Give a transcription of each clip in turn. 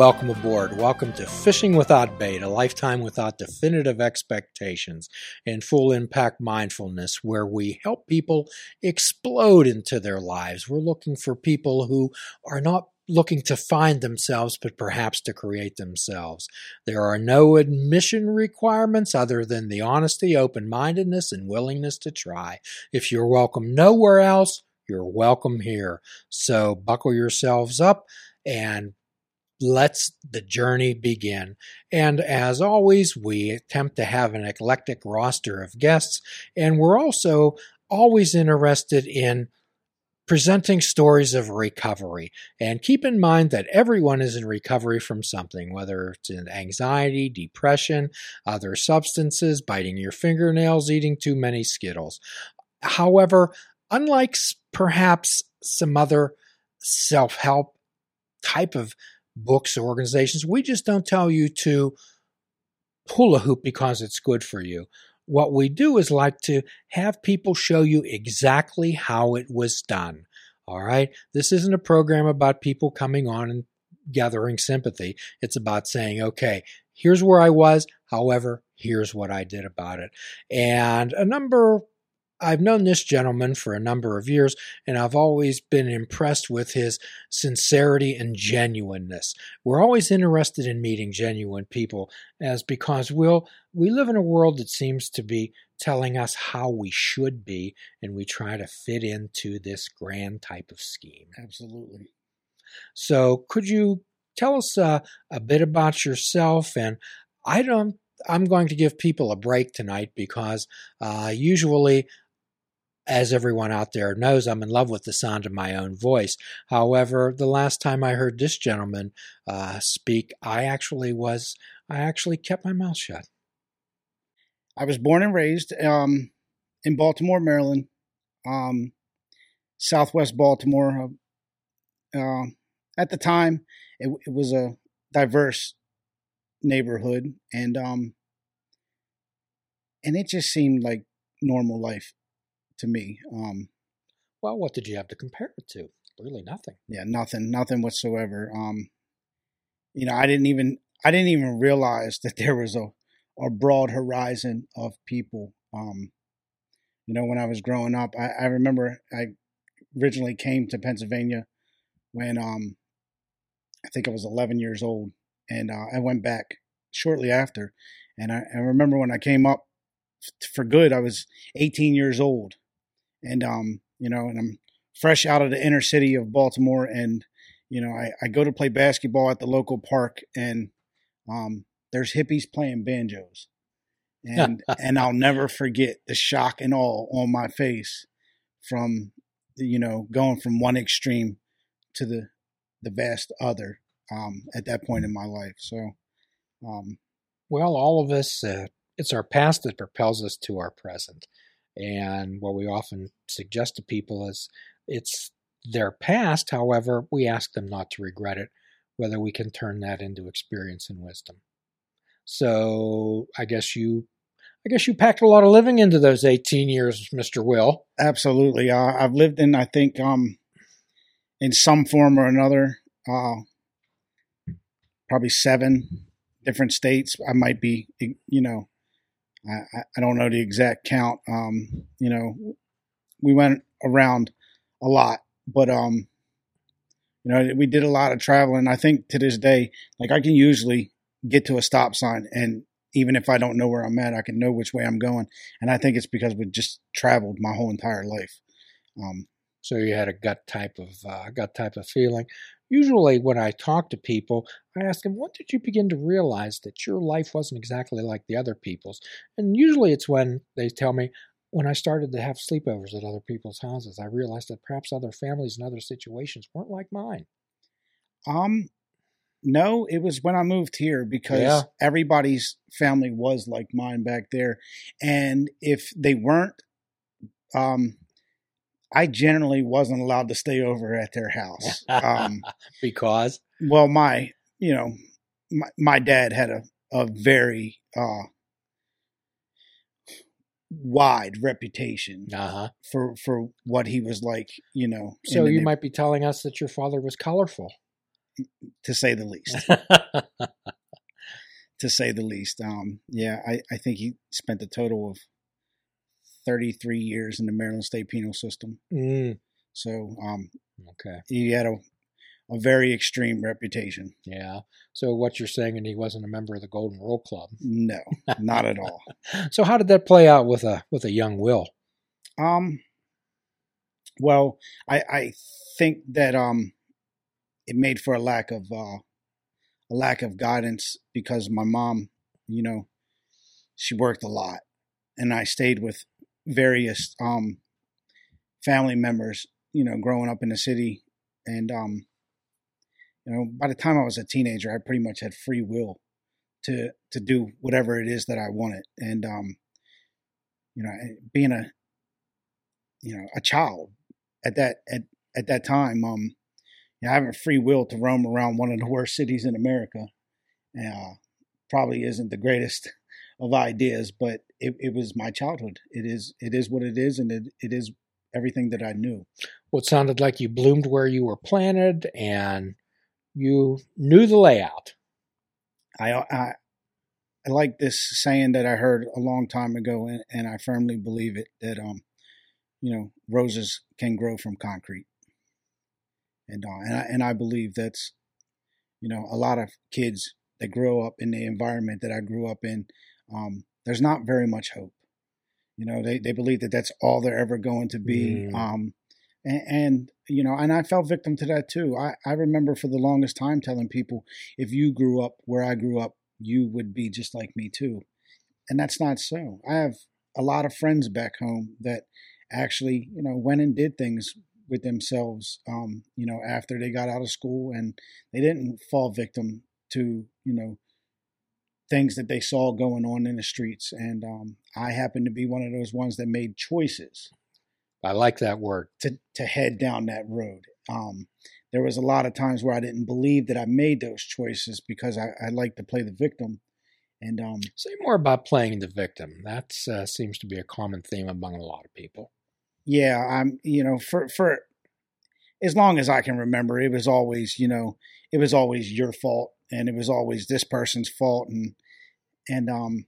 Welcome aboard. Welcome to Fishing Without Bait, a lifetime without definitive expectations and full impact mindfulness, where we help people explode into their lives. We're looking for people who are not looking to find themselves, but perhaps to create themselves. There are no admission requirements other than the honesty, open mindedness, and willingness to try. If you're welcome nowhere else, you're welcome here. So buckle yourselves up and let's the journey begin. And as always, we attempt to have an eclectic roster of guests, and we're also always interested in presenting stories of recovery. And keep in mind that everyone is in recovery from something, whether it's in anxiety, depression, other substances, biting your fingernails, eating too many Skittles. However, unlike perhaps some other self help type of books or organizations. We just don't tell you to hula hoop because it's good for you. What we do is like to have people show you exactly how it was done. All right. This isn't a program about people coming on and gathering sympathy. It's about saying, okay, here's where I was. However, here's what I did about it. And a number I've known this gentleman for a number of years, and I've always been impressed with his sincerity and genuineness. We're always interested in meeting genuine people, as because we'll we live in a world that seems to be telling us how we should be, and we try to fit into this grand type of scheme. Absolutely. So, could you tell us uh, a bit about yourself? And I don't I'm going to give people a break tonight because uh, usually as everyone out there knows, I'm in love with the sound of my own voice. However, the last time I heard this gentleman uh, speak, I actually was, I actually kept my mouth shut. I was born and raised um, in Baltimore, Maryland, um, Southwest Baltimore. Uh, at the time, it, it, was a diverse neighborhood, and um, and it just seemed like normal life to me. Um, well, what did you have to compare it to? Really nothing. Yeah, nothing, nothing whatsoever. Um, you know, I didn't even I didn't even realize that there was a a broad horizon of people. Um, you know, when I was growing up, I, I remember I originally came to Pennsylvania when um, I think I was 11 years old, and uh, I went back shortly after. And I, I remember when I came up for good, I was 18 years old, and um, you know, and I'm fresh out of the inner city of Baltimore, and you know, I, I go to play basketball at the local park, and um, there's hippies playing banjos, and and I'll never forget the shock and awe on my face from you know going from one extreme to the the vast other um, at that point in my life. So, um, well, all of us, uh, it's our past that propels us to our present. And what we often suggest to people is it's their past, however, we ask them not to regret it, whether we can turn that into experience and wisdom. So I guess you I guess you packed a lot of living into those 18 years, Mr. Will. Absolutely. Uh, I've lived in, I think, um, in some form or another, uh, probably seven different states. I might be, you know, I, I don't know the exact count. Um, you know, we went around a lot, but um, you know, we did a lot of traveling. I think to this day, like I can usually get to a stop sign, and even if I don't know where I'm at, I can know which way I'm going. And I think it's because we just traveled my whole entire life. Um, so you had a gut type of uh, gut type of feeling. Usually, when I talk to people, I ask them, What did you begin to realize that your life wasn't exactly like the other people's? And usually it's when they tell me, When I started to have sleepovers at other people's houses, I realized that perhaps other families and other situations weren't like mine. Um, no, it was when I moved here because yeah. everybody's family was like mine back there. And if they weren't, um, I generally wasn't allowed to stay over at their house. Um, because? Well, my, you know, my, my dad had a, a very uh, wide reputation uh-huh. for, for what he was like, you know. So you might be telling us that your father was colorful. to say the least. to say the least. Um, yeah, I, I think he spent a total of 33 years in the Maryland State Penal System. Mm, So um, okay. he had a, a very extreme reputation. Yeah. So what you're saying, and he wasn't a member of the Golden Rule Club. No, not at all. So how did that play out with a with a young Will? Um, well, I, I think that um, it made for a lack of uh, a lack of guidance because my mom, you know, she worked a lot, and I stayed with various um, family members, you know, growing up in the city, and um, you know, by the time I was a teenager, I pretty much had free will to to do whatever it is that I wanted, and um, you know, being a you know a child at that at at that time, um, you know, having free will to roam around one of the worst cities in America, uh, probably isn't the greatest of ideas, but it, it was my childhood. It is it is what it is, and it, it is everything that I knew. Well, it sounded like you bloomed where you were planted, and you knew the layout. I I I like this saying that I heard a long time ago, and, and I firmly believe it that um, you know, roses can grow from concrete, and uh, and I, and I believe that's, you know, a lot of kids that grow up in the environment that I grew up in, um, there's not very much hope. You know, they they believe that that's all they're ever going to be. Mm. Um, and, and you know, and I fell victim to that too. I I remember for the longest time telling people, if you grew up where I grew up, you would be just like me too, and that's not so. I have a lot of friends back home that actually, you know, went and did things with themselves, um, you know, after they got out of school, and they didn't fall victim to, you know, things that they saw going on in the streets. And um, I happen to be one of those ones that made choices I like that word. to to head down that road. Um, there was a lot of times where I didn't believe that I made those choices because I, I like to play the victim, and um, Say more about playing the victim. That uh, seems to be a common theme among a lot of people. yeah, I'm you know for for as long as I can remember, it was always you know it was always your fault, and it was always this person's fault, and and um,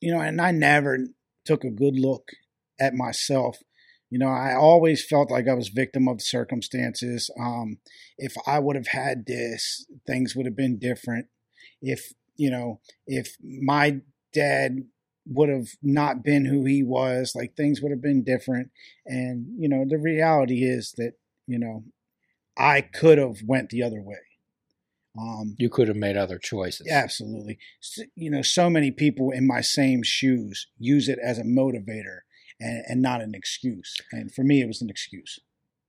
you know, and I never took a good look at myself. You know, I always felt like I was victim of the circumstances. Um, if I would have had this, things would have been different. If you know, if my dad would have not been who he was, like things would have been different. And you know, the reality is that you know, I could have went the other way. Um, You could have made other choices. Absolutely. S- You know, so many people in my same shoes use it as a motivator and, and not an excuse. And for me, it was an excuse.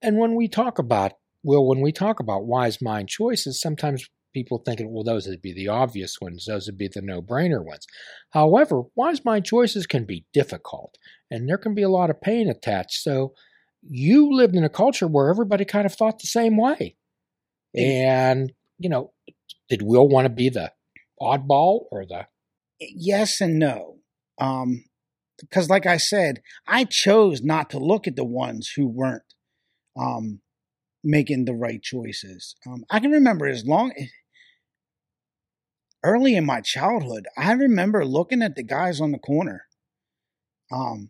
And when we talk about, well, when we talk about wise mind choices, sometimes people think, well, those would be the obvious ones, those would be the no brainer ones. However, wise mind choices can be difficult and there can be a lot of pain attached. So you lived in a culture where everybody kind of thought the same way. And, you know, did Will want to be the oddball or the, Yes and no. Um, because, like I said, I chose not to look at the ones who weren't um, making the right choices. Um, I can remember as long early in my childhood, I remember looking at the guys on the corner um,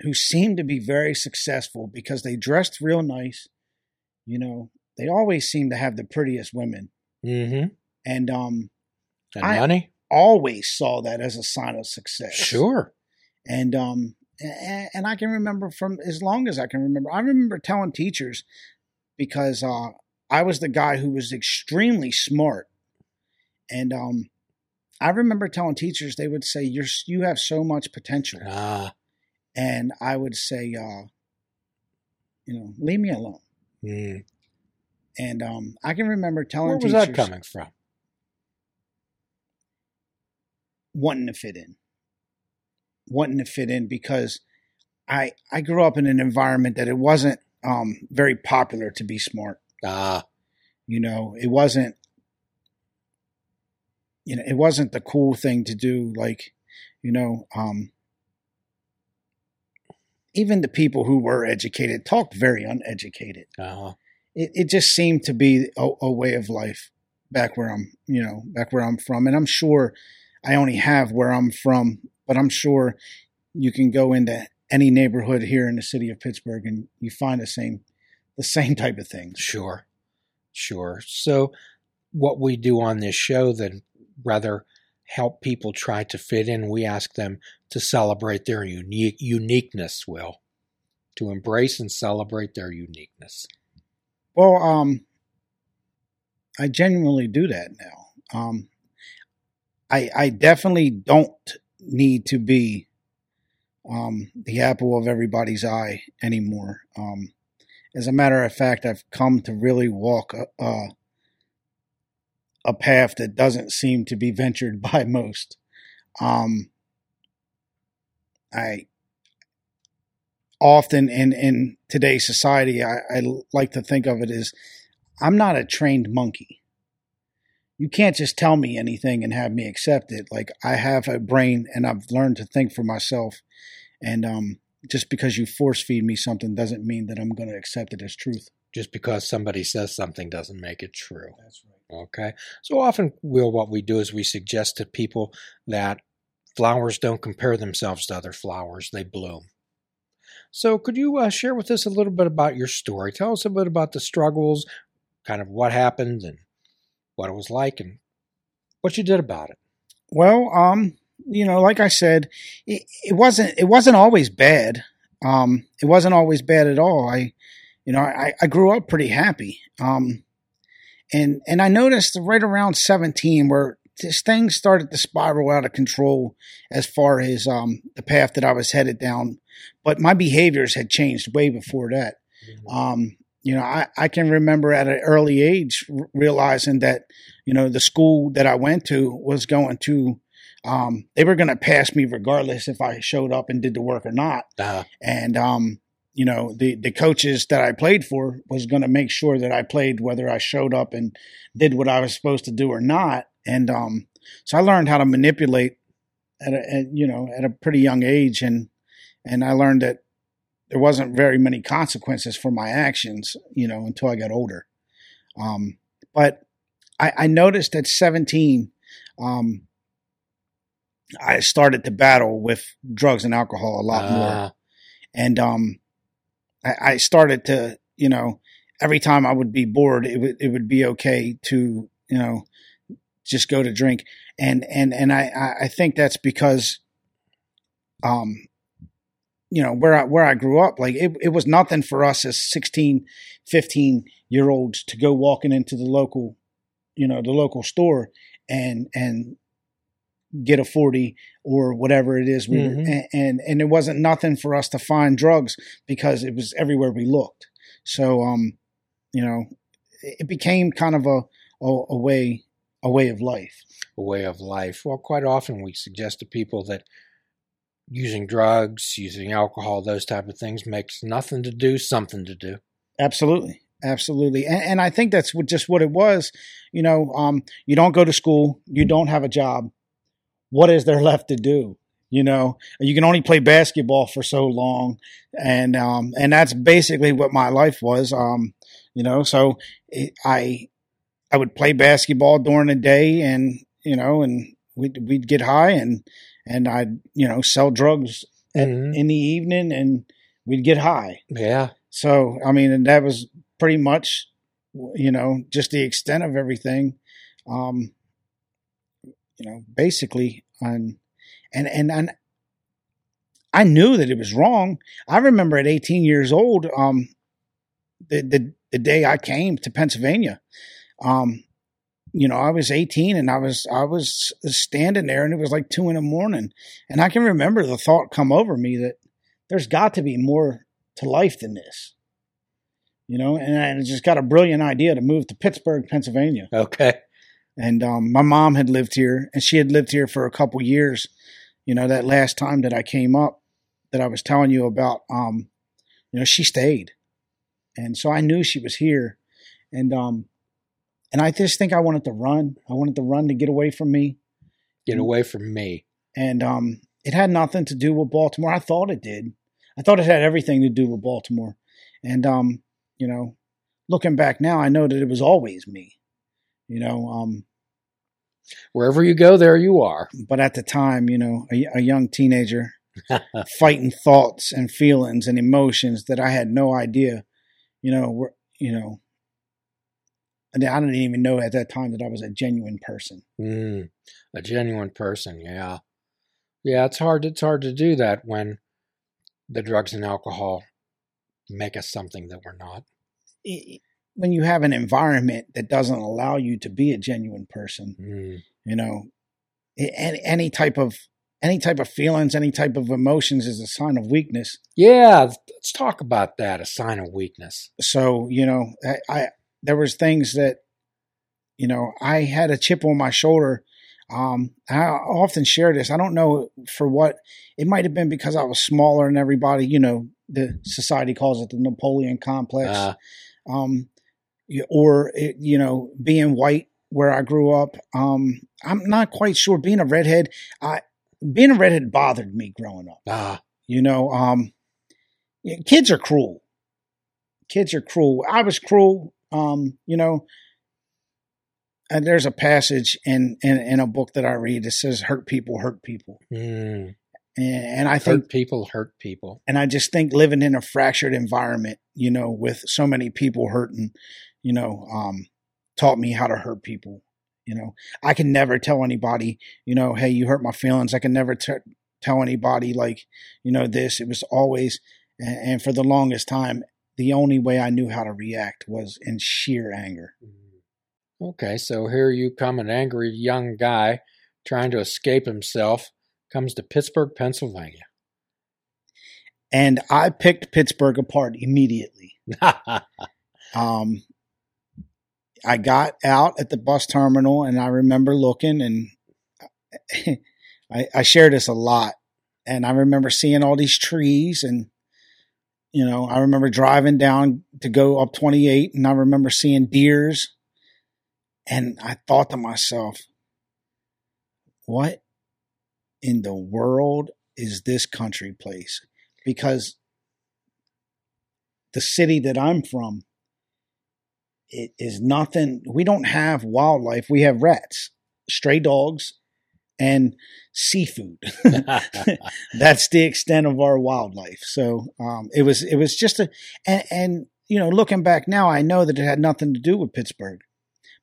who seemed to be very successful because they dressed real nice. You know, they always seemed to have the prettiest women. Mm-hmm, And um, and I- money? always saw that as a sign of success. Sure. And um and, and I can remember from as long as I can remember. I remember telling teachers because uh I was the guy who was extremely smart. And um I remember telling teachers they would say you're you have so much potential. Ah, And I would say uh you know, leave me alone. mm. And um I can remember telling where was teachers that coming from? wanting to fit in. Wanting to fit in because I I grew up in an environment that it wasn't um, very popular to be smart. Ah, You know, it wasn't. You know, it wasn't the cool thing to do. Like, you know, um, even the people who were educated talked very uneducated. uh It, it just seemed to be a, a way of life, back where I'm, you know, back where I'm from. And I'm sure I only have where I'm from, but I'm sure you can go into any neighborhood here in the city of Pittsburgh and you find the same the same type of things. Sure. Sure. So what we do on this show then rather help people try to fit in, we ask them to celebrate their unique uniqueness, will. To embrace and celebrate their uniqueness. Well, um I genuinely do that now. Um I I definitely don't need to be um, the apple of everybody's eye anymore. Um, as a matter of fact, I've come to really walk a, a, a path that doesn't seem to be ventured by most. Um, I often in in today's society, I, I like to think of it as I'm not a trained monkey. You can't just tell me anything and have me accept it. Like I have a brain and I've learned to think for myself and um, just because you force feed me something doesn't mean that I'm going to accept it as truth. Just because somebody says something doesn't make it true. That's right. Okay. So often, will what we do is we suggest to people that flowers don't compare themselves to other flowers; they bloom. So, could you uh, share with us a little bit about your story? Tell us a bit about the struggles, kind of what happened, and what it was like, and what you did about it. Well, um, you know, like I said, it, it wasn't it wasn't always bad. Um, it wasn't always bad at all. I, you know, I, I grew up pretty happy. Um, and and I noticed right around seventeen where this thing started to spiral out of control as far as um, the path that I was headed down. But my behaviors had changed way before that. Mm-hmm. Um, you know, I, I can remember at an early age realizing that, you know, the school that I went to was going to um, they were going to pass me regardless if I showed up and did the work or not. Uh-huh. And, um, you know, the, the coaches that I played for was going to make sure that I played whether I showed up and did what I was supposed to do or not. And, um, so I learned how to manipulate at, a, at, you know, at a pretty young age. And, and I learned that there wasn't very many consequences for my actions, you know, until I got older. Um, but I, I noticed at 17, um, I started to battle with drugs and alcohol a lot uh. more. Ah. And um, I, I, started to, you know, every time I would be bored, it would it would be okay to, you know, just go to drink. And and and I I think that's because, um, you know, where I where I grew up, like it, it was nothing for us as 16, 15 year olds to go walking into the local, you know, the local store and and get a 40 or whatever it is we mm-hmm. were, and and it wasn't nothing for us to find drugs because it was everywhere we looked. So um you know it became kind of a a, a way a way of life. A way of life. Well quite often we suggest to people that using drugs using alcohol those type of things makes nothing to do something to do. Absolutely. Absolutely. And, and i think that's what, just what it was. You know um, you don't go to school you don't have a job. What is there left to do? You know, you can only play basketball for so long, and um, and that's basically what my life was. Um, you know, so it, I I would play basketball during the day, and you know, and we'd we'd get high, and and I'd you know sell drugs mm-hmm. in the evening, and we'd get high. Yeah. So I mean, and that was pretty much, you know, just the extent of everything. Um, you know, basically on, and, and, and I knew that it was wrong. I remember at 18 years old, um, the, the, the day I came to Pennsylvania, um, you know, I was 18 and I was, I was standing there and it was like two in the morning. And I can remember the thought come over me that there's got to be more to life than this, you know, and I just got a brilliant idea to move to Pittsburgh, Pennsylvania. Okay. And um, my mom had lived here, and she had lived here for a couple years. You know, that last time that I came up, that I was telling you about, um, you know, she stayed, and so I knew she was here, and um, and I just think I wanted to run. I wanted to run to get away from me, get away from me, and um, it had nothing to do with Baltimore. I thought it did. I thought it had everything to do with Baltimore, and um, you know, looking back now, I know that it was always me You know, um, Wherever you go, there you are. but at the time, you know, a, a young teenager fighting thoughts and feelings and emotions that I had no idea, you know, were, you know, I didn't even know at that time that I was a genuine person. Mm, a genuine person, yeah. Yeah, it's hard it's hard to do that when the drugs and alcohol make us something that we're not. When you have an environment that doesn't allow you to be a genuine person, Mm, you know, any, any type of any type of feelings, any type of emotions is a sign of weakness. Yeah, let's talk about that, a sign of weakness. So, you know, I, I there was things that, you know, I had a chip on my shoulder. Um, I often share this. I don't know for what. It might have been because I was smaller than everybody. You know, the society calls it the Napoleon complex. Uh, um, or it, you know, being white where I grew up. Um, I'm not quite sure. Being a redhead, I being a redhead bothered me growing up. ah, You know, um, kids are cruel. Kids are cruel. I was cruel. Um, you know, and there's a passage in, in in a book that I read that says, "Hurt people hurt people," mm, and, and I think hurt people hurt people. and I just think living in a fractured environment, you know, with so many people hurting, you know, um, taught me how to hurt people. You know, I can never tell anybody, you know, hey, you hurt my feelings. I can never t- tell anybody like, you know, this. It was always, and, and for the longest time, the only way I knew how to react was in sheer anger. Okay, so here you come, an angry young guy trying to escape himself, comes to Pittsburgh, Pennsylvania. And I picked Pittsburgh apart immediately. um, I got out at the bus terminal and I remember looking and I, I share this a lot. And I remember seeing all these trees and, you know, I remember driving down to go up 28 and I remember seeing deers. And I thought to myself, what in the world is this country place? Because the city that I'm from, it is nothing. We don't have wildlife. We have rats, stray dogs, and seafood. That's the extent of our wildlife. So um, it was it was just a and, and you know looking back now, I know that it had nothing to do with Pittsburgh,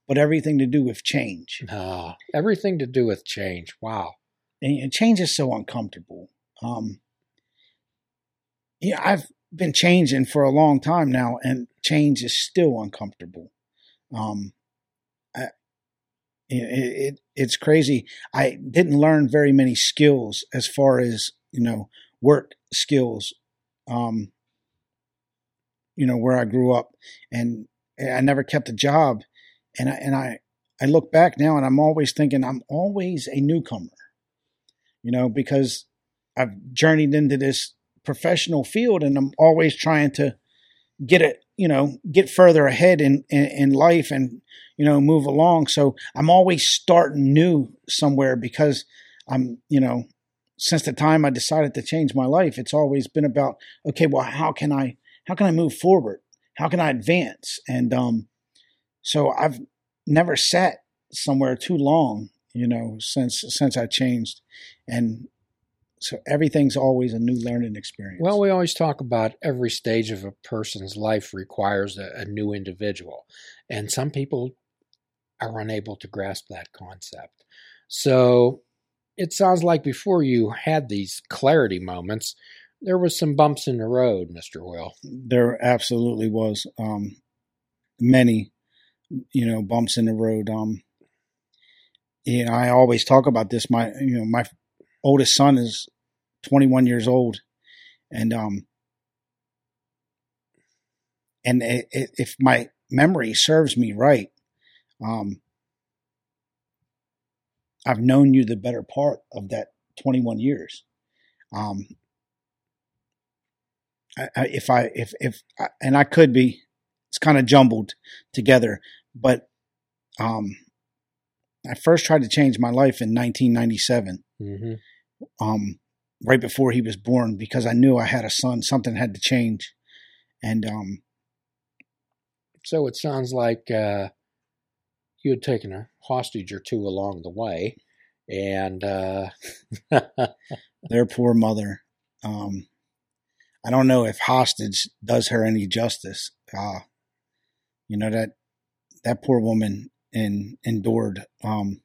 but everything to do with change. Ah, everything to do with change. Wow. and, and change is so uncomfortable. Um, yeah, I've been changing for a long time now, and change is still uncomfortable. Um, it, it it's crazy. I didn't learn very many skills as far as you know work skills. Um, you know where I grew up, and I never kept a job, and I, and I I look back now, and I'm always thinking I'm always a newcomer you know, because I've journeyed into this professional field and I'm always trying to get it, you know, get further ahead in, in, in life and, you know, move along. So I'm always starting new somewhere because I'm, you know, since the time I decided to change my life, it's always been about, okay, well, how can I, how can I move forward? How can I advance? And, um, so I've never sat somewhere too long, you know, since, since I changed and so everything's always a new learning experience. Well, we always talk about every stage of a person's life requires a, a new individual, and some people are unable to grasp that concept. So it sounds like before you had these clarity moments, there was some bumps in the road, Mr. Will. there absolutely was um, many, you know, bumps in the road. Um, yeah, I always talk about this. My, you know, my oldest son is 21 years old, and um, and i i if my memory serves me right, um, I've known you the better part of that 21 years. Um, I, I, if I if if I, and I could be, it's kind of jumbled together, but um, I first tried to change my life in 1997, Mm-hmm. um, right before he was born, because I knew I had a son. Something had to change, and um, So it sounds like uh, you had taken a hostage or two along the way, and uh, their poor mother. Um, I don't know if hostage does her any justice. Uh, you know that that poor woman in, endured um,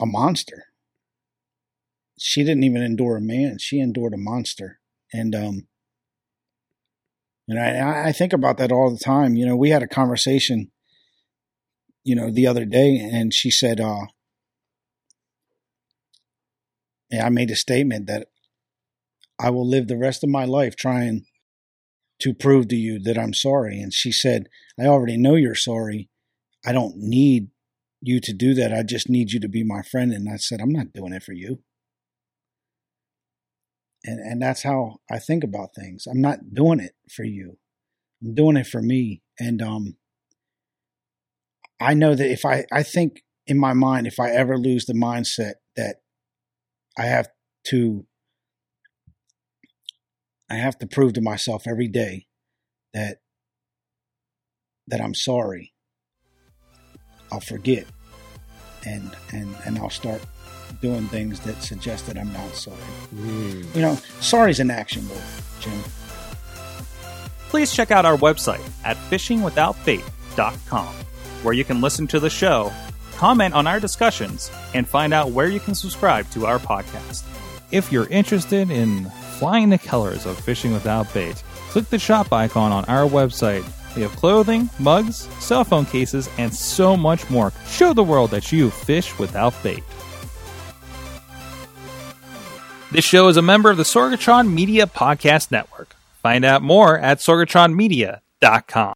a monster. She didn't even endure a man; she endured a monster, and um, and I, I think about that all the time. You know, we had a conversation, you know, the other day, and she said, uh, and I made a statement that I will live the rest of my life trying to prove to you that I'm sorry. And she said, I already know you're sorry. I don't need you to do that. I just need you to be my friend. And I said, I'm not doing it for you. And, and that's how I think about things. I'm not doing it for you. I'm doing it for me. And um, I know that if I, I think in my mind, if I ever lose the mindset that I have to I have to prove to myself every day that that I'm sorry. I'll forget and and and I'll start doing things that suggest that I'm not sorry. Mm. You know, sorry is an action word, Jim. Please check out our website at fishingwithoutbait.com, where you can listen to the show, comment on our discussions, and find out where you can subscribe to our podcast. If you're interested in flying the colors of fishing without bait, click the shop icon on our website. We have clothing, mugs, cell phone cases, and so much more. Show the world that you fish without bait. This show is a member of the Sorgatron Media Podcast Network. Find out more at sorgatronmedia.com.